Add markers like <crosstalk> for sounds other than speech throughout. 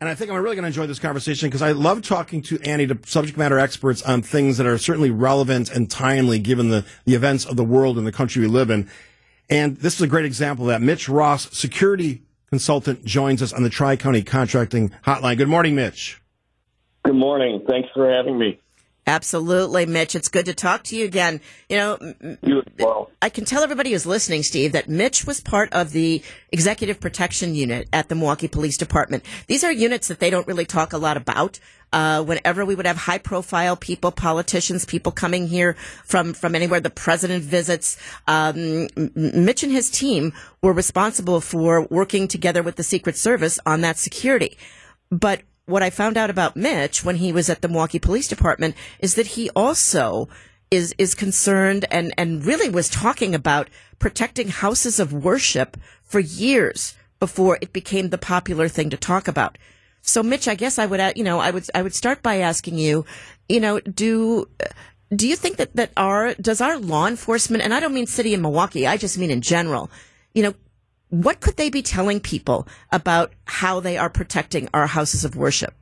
And I think I'm really going to enjoy this conversation because I love talking to Annie, to subject matter experts on things that are certainly relevant and timely given the, the events of the world and the country we live in. And this is a great example of that. Mitch Ross, security consultant, joins us on the Tri County Contracting Hotline. Good morning, Mitch. Good morning. Thanks for having me. Absolutely, Mitch. It's good to talk to you again. You know, you well. I can tell everybody who's listening, Steve, that Mitch was part of the executive protection unit at the Milwaukee Police Department. These are units that they don't really talk a lot about. Uh, whenever we would have high profile people, politicians, people coming here from, from anywhere the president visits, um, Mitch and his team were responsible for working together with the Secret Service on that security. But what I found out about Mitch when he was at the Milwaukee Police Department is that he also is is concerned and and really was talking about protecting houses of worship for years before it became the popular thing to talk about. So Mitch, I guess I would you know, I would I would start by asking you, you know, do do you think that that our does our law enforcement and I don't mean city in Milwaukee, I just mean in general, you know, what could they be telling people about how they are protecting our houses of worship?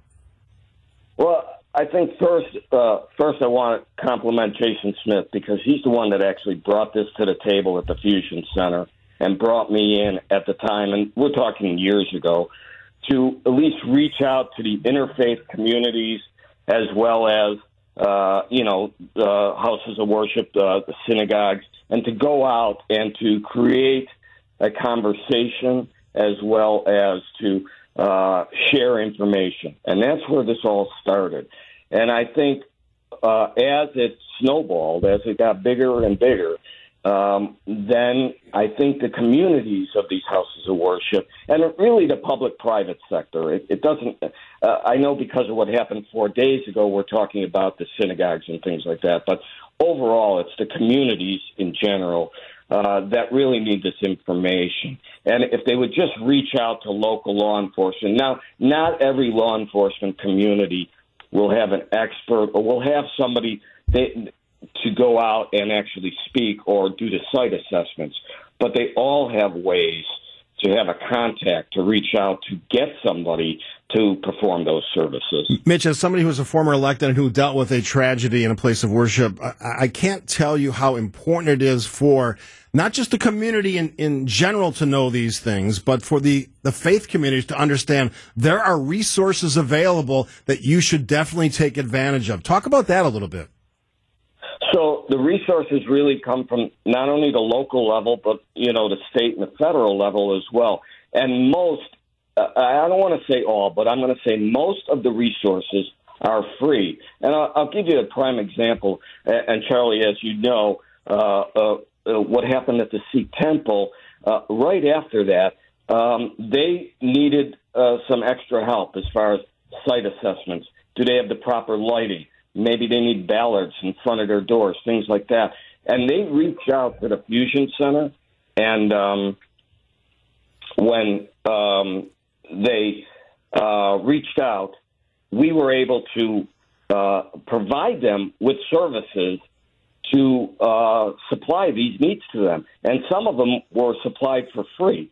Well, I think first, uh, first I want to compliment Jason Smith because he's the one that actually brought this to the table at the Fusion Center and brought me in at the time, and we're talking years ago, to at least reach out to the interfaith communities as well as uh, you know the houses of worship, uh, the synagogues, and to go out and to create a conversation as well as to uh, share information. And that's where this all started. And I think uh, as it snowballed, as it got bigger and bigger, um, then I think the communities of these houses of worship, and really the public-private sector, it, it doesn't. Uh, I know because of what happened four days ago, we're talking about the synagogues and things like that, but overall, it's the communities in general uh, that really need this information. And if they would just reach out to local law enforcement. Now, not every law enforcement community will have an expert or will have somebody they, to go out and actually speak or do the site assessments, but they all have ways to have a contact to reach out to get somebody to perform those services. Mitch, as somebody who's a former elected and who dealt with a tragedy in a place of worship, I, can't tell you how important it is for not just the community in, in general to know these things, but for the, the faith communities to understand there are resources available that you should definitely take advantage of. Talk about that a little bit. So the resources really come from not only the local level, but you know the state and the federal level as well. And most, uh, I don't want to say all, but I'm going to say most of the resources are free. And I'll, I'll give you a prime example. And Charlie, as you know, uh, uh, uh, what happened at the Sikh temple. Uh, right after that, um, they needed uh, some extra help as far as site assessments. Do they have the proper lighting? Maybe they need bollards in front of their doors, things like that. And they reach out to the Fusion Center, and um, when um, they uh, reached out, we were able to uh, provide them with services to uh, supply these needs to them. And some of them were supplied for free.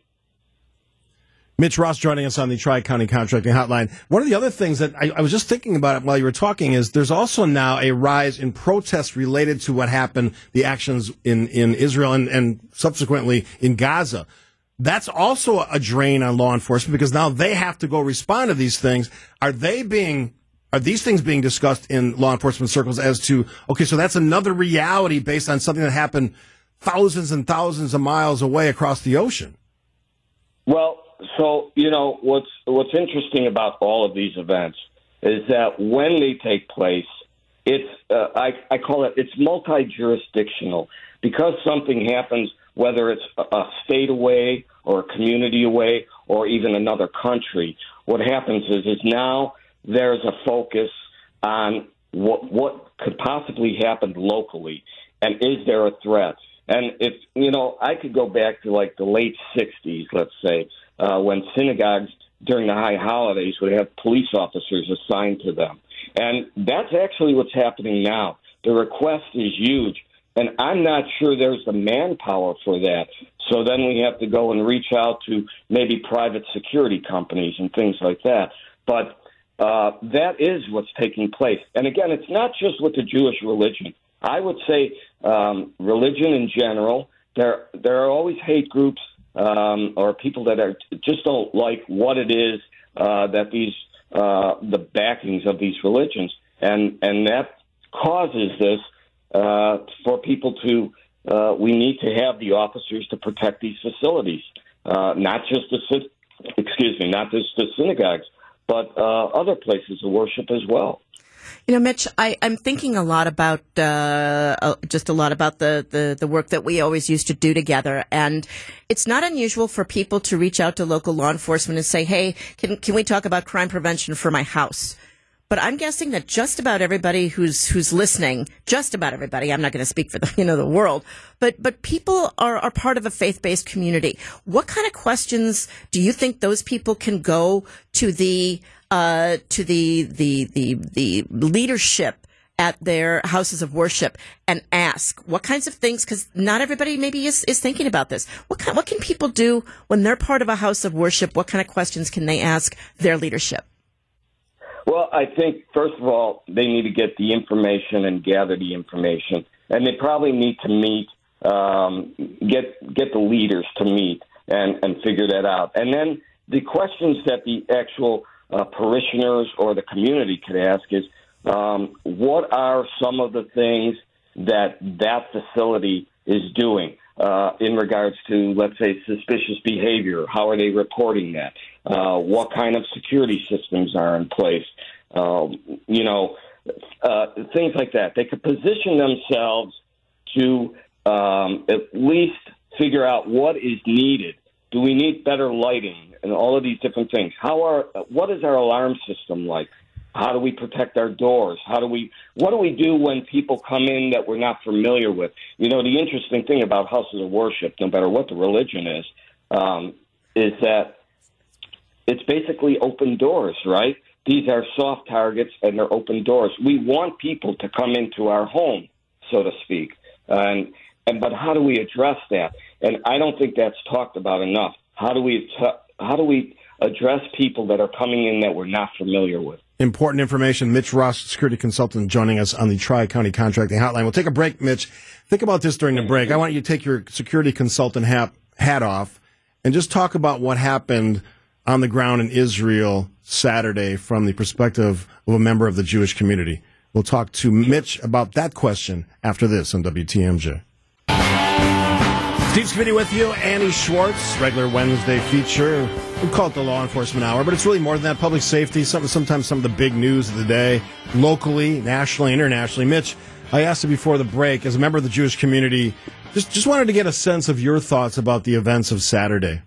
Mitch Ross joining us on the Tri County Contracting Hotline. One of the other things that I, I, was just thinking about while you were talking is there's also now a rise in protests related to what happened, the actions in, in Israel and, and subsequently in Gaza. That's also a drain on law enforcement because now they have to go respond to these things. Are they being are these things being discussed in law enforcement circles as to okay so that's another reality based on something that happened thousands and thousands of miles away across the ocean well so you know what's what's interesting about all of these events is that when they take place it's uh, I, I call it it's multi-jurisdictional because something happens whether it's a state away or a community away or even another country what happens is is now there's a focus on what what could possibly happen locally, and is there a threat? And if you know, I could go back to like the late '60s, let's say, uh, when synagogues during the high holidays would have police officers assigned to them, and that's actually what's happening now. The request is huge, and I'm not sure there's the manpower for that. So then we have to go and reach out to maybe private security companies and things like that. But uh, that is what's taking place. And again, it's not just with the Jewish religion. I would say um, religion in general. There, there are always hate groups um, or people that are just don't like what it is uh, that these uh, the backings of these religions, and and that causes this uh, for people to. Uh, we need to have the officers to protect these facilities, uh, not just the excuse me, not just the synagogues, but uh, other places of worship as well. You know, Mitch, I, am thinking a lot about uh, just a lot about the, the, the work that we always used to do together, and it's not unusual for people to reach out to local law enforcement and say, "Hey, can can we talk about crime prevention for my house?" But I'm guessing that just about everybody who's who's listening, just about everybody, I'm not going to speak for the <laughs> you know the world, but but people are are part of a faith based community. What kind of questions do you think those people can go to the uh, to the, the, the, the leadership at their houses of worship and ask what kinds of things because not everybody maybe is, is thinking about this. What kind, what can people do when they're part of a house of worship? What kind of questions can they ask their leadership? Well i think first of all they need to get the information and gather the information. And they probably need to meet um, get get the leaders to meet and and figure that out. And then the questions that the actual uh, parishioners or the community could ask is um, what are some of the things that that facility is doing uh, in regards to, let's say, suspicious behavior? How are they reporting that? Uh, what kind of security systems are in place? Um, you know, uh, things like that. They could position themselves to um, at least figure out what is needed. Do we need better lighting? and all of these different things. How are what is our alarm system like? How do we protect our doors? How do we what do we do when people come in that we're not familiar with? You know, the interesting thing about houses of worship, no matter what the religion is, um, is that it's basically open doors, right? These are soft targets and they're open doors. We want people to come into our home, so to speak. And and but how do we address that? And I don't think that's talked about enough. How do we t- how do we address people that are coming in that we're not familiar with? Important information. Mitch Ross, security consultant, joining us on the Tri County Contracting Hotline. We'll take a break, Mitch. Think about this during the break. I want you to take your security consultant hat, hat off and just talk about what happened on the ground in Israel Saturday from the perspective of a member of the Jewish community. We'll talk to Mitch about that question after this on WTMJ. Steve Scaffidi with you. Annie Schwartz, regular Wednesday feature. We call it the Law Enforcement Hour, but it's really more than that. Public safety, some, sometimes some of the big news of the day, locally, nationally, internationally. Mitch, I asked you before the break, as a member of the Jewish community, just just wanted to get a sense of your thoughts about the events of Saturday.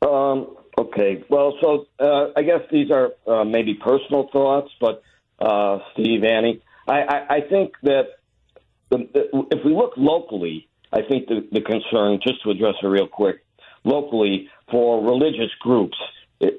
Um, okay. Well, so uh, I guess these are uh, maybe personal thoughts, but uh, Steve, Annie, I, I, I think that the, the, if we look locally, I think the, the concern, just to address it real quick, locally for religious groups,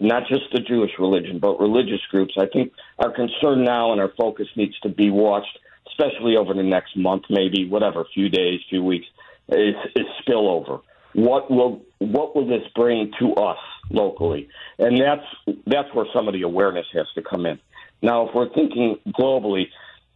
not just the Jewish religion, but religious groups, I think our concern now and our focus needs to be watched, especially over the next month, maybe whatever, few days, few weeks, is, is spillover. What will what will this bring to us locally? And that's that's where some of the awareness has to come in. Now, if we're thinking globally,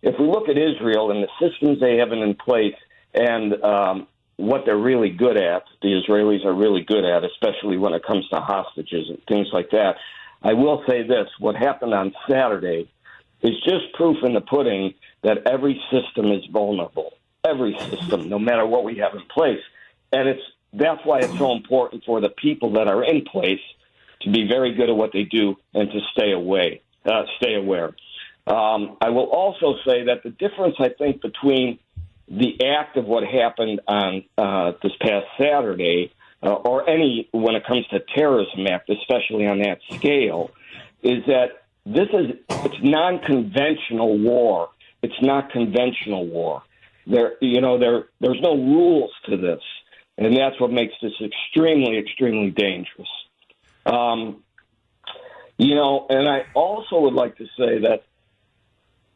if we look at Israel and the systems they have in place and um, what they're really good at, the Israelis are really good at, especially when it comes to hostages and things like that. I will say this what happened on Saturday is just proof in the pudding that every system is vulnerable. Every system, no matter what we have in place. And it's that's why it's so important for the people that are in place to be very good at what they do and to stay away, uh, stay aware. Um, I will also say that the difference, I think, between the act of what happened on uh, this past Saturday, uh, or any when it comes to terrorism act, especially on that scale, is that this is it's non-conventional war. It's not conventional war. There, you know, there there's no rules to this, and that's what makes this extremely, extremely dangerous. Um, you know, and I also would like to say that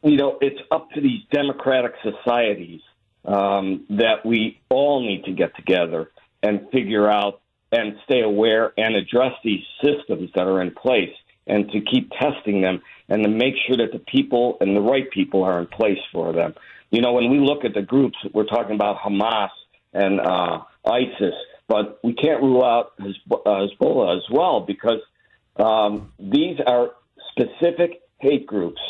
you know it's up to these democratic societies um, that we all need to get together and figure out and stay aware and address these systems that are in place and to keep testing them and to make sure that the people and the right people are in place for them. You know, when we look at the groups, we're talking about Hamas and uh, ISIS, but we can't rule out uh, Hezbollah as well because um, these are specific hate groups,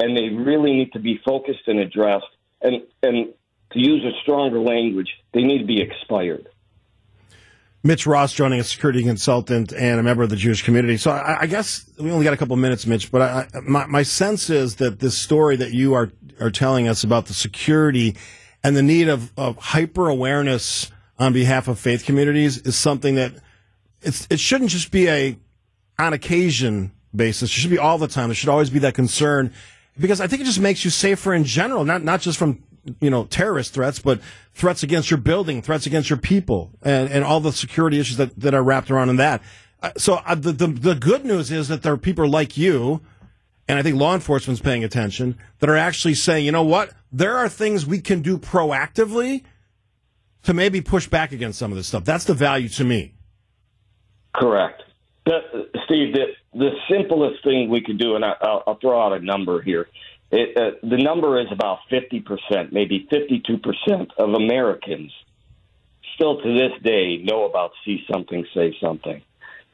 and they really need to be focused and addressed. And and to use a stronger language, they need to be expired. Mitch Ross joining us, security consultant and a member of the Jewish community. So I, I guess we only got a couple minutes, Mitch, but I, my, my sense is that this story that you are, are telling us about the security and the need of, of hyper awareness on behalf of faith communities is something that it's, it shouldn't just be a on occasion basis. It should be all the time. There should always be that concern because I think it just makes you safer in general, not, not just from you know terrorist threats, but threats against your building, threats against your people, and, and all the security issues that, that are wrapped around in that. Uh, so uh, the, the the good news is that there are people like you, and I think law enforcement's paying attention that are actually saying, you know what, there are things we can do proactively to maybe push back against some of this stuff. That's the value to me. Correct. The, Steve, the, the simplest thing we could do, and I, will throw out a number here, it, uh, the number is about 50%, maybe 52% of Americans still to this day know about See Something, Say Something.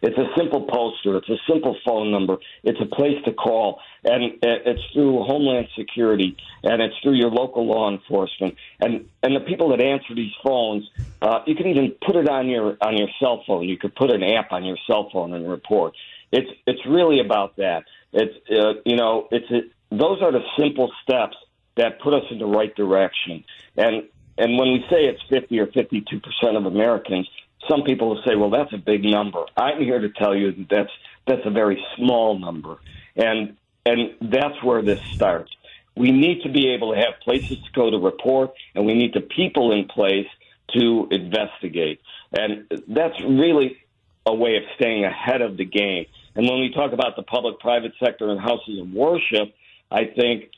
It's a simple poster. It's a simple phone number. It's a place to call, and it's through Homeland Security, and it's through your local law enforcement, and and the people that answer these phones. Uh, you can even put it on your on your cell phone. You could put an app on your cell phone and report. It's it's really about that. It's uh, you know it's a, those are the simple steps that put us in the right direction. And and when we say it's 50 or 52 percent of Americans, some people will say, "Well, that's a big number." I'm here to tell you that that's that's a very small number, and and that's where this starts. We need to be able to have places to go to report, and we need the people in place to investigate, and that's really a way of staying ahead of the game. And when we talk about the public-private sector and houses of worship, I think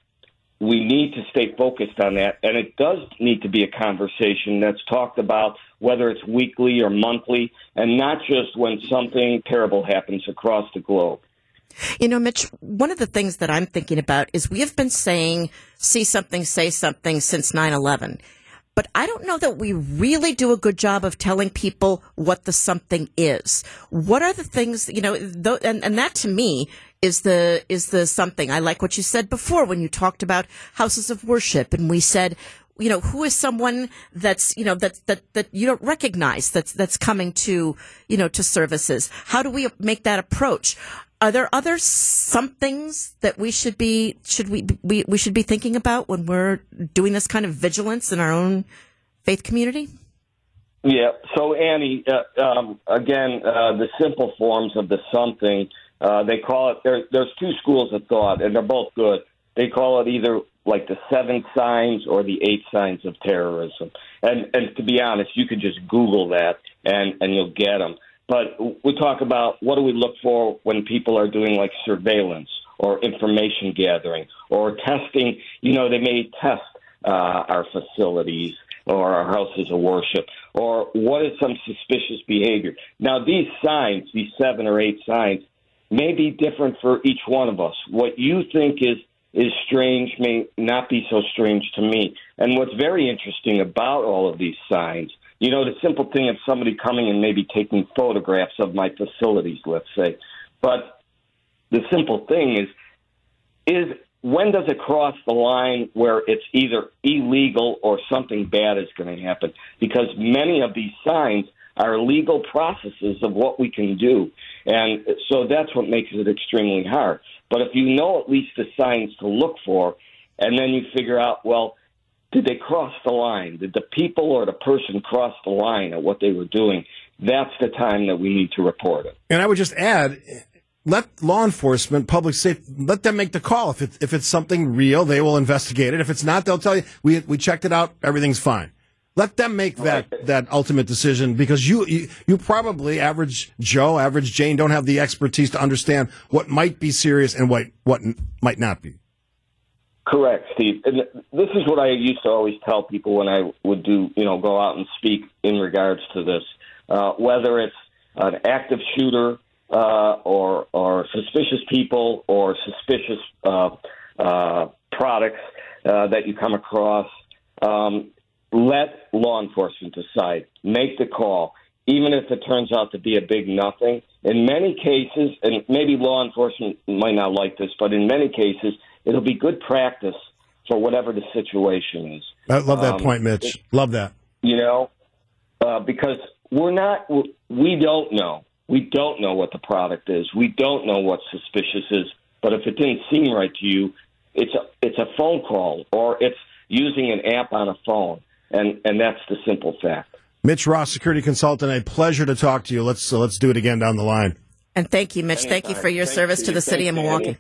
we need to stay focused on that. And it does need to be a conversation that's talked about, whether it's weekly or monthly, and not just when something terrible happens across the globe. You know, Mitch, one of the things that I'm thinking about is we have been saying, see something, say something since 9 11 but I don't know that we really do a good job of telling people what the something is. What are the things, you know, th- and, and that to me is the, is the something. I like what you said before when you talked about houses of worship and we said, you know, who is someone that's, you know, that, that, that you don't recognize that's, that's coming to, you know, to services? How do we make that approach? Are there other somethings that we should be should we, we we should be thinking about when we're doing this kind of vigilance in our own faith community? Yeah. So Annie, uh, um, again, uh, the simple forms of the something uh, they call it. There, there's two schools of thought, and they're both good. They call it either like the seven signs or the eight signs of terrorism. And and to be honest, you could just Google that and and you'll get them. But we talk about what do we look for when people are doing like surveillance or information gathering or testing. You know, they may test uh, our facilities or our houses of worship or what is some suspicious behavior. Now, these signs, these seven or eight signs, may be different for each one of us. What you think is is strange may not be so strange to me. And what's very interesting about all of these signs you know, the simple thing of somebody coming and maybe taking photographs of my facilities, let's say. But the simple thing is, is when does it cross the line where it's either illegal or something bad is going to happen? Because many of these signs are legal processes of what we can do. And so that's what makes it extremely hard. But if you know at least the signs to look for, and then you figure out, well, did they cross the line? Did the people or the person cross the line at what they were doing? That's the time that we need to report it. And I would just add, let law enforcement, public safety, let them make the call. If it, if it's something real, they will investigate it. If it's not, they'll tell you we we checked it out, everything's fine. Let them make that right. that ultimate decision because you, you you probably average Joe, average Jane don't have the expertise to understand what might be serious and what what might not be. Correct, Steve. And this is what I used to always tell people when I would do, you know, go out and speak in regards to this. Uh, whether it's an active shooter uh, or or suspicious people or suspicious uh, uh, products uh, that you come across, um, let law enforcement decide. Make the call, even if it turns out to be a big nothing. In many cases, and maybe law enforcement might not like this, but in many cases, it'll be good practice for whatever the situation is. I love that Um, point, Mitch. love that. You know, uh, because we're not, we don't know. We don't know what the product is. We don't know what suspicious is. But if it didn't seem right to you, it's a it's a phone call or it's using an app on a phone, and and that's the simple fact. Mitch Ross, security consultant. A pleasure to talk to you. Let's uh, let's do it again down the line. And thank you, Mitch. Thank you for your Thank service you. to the city of Milwaukee. Annie.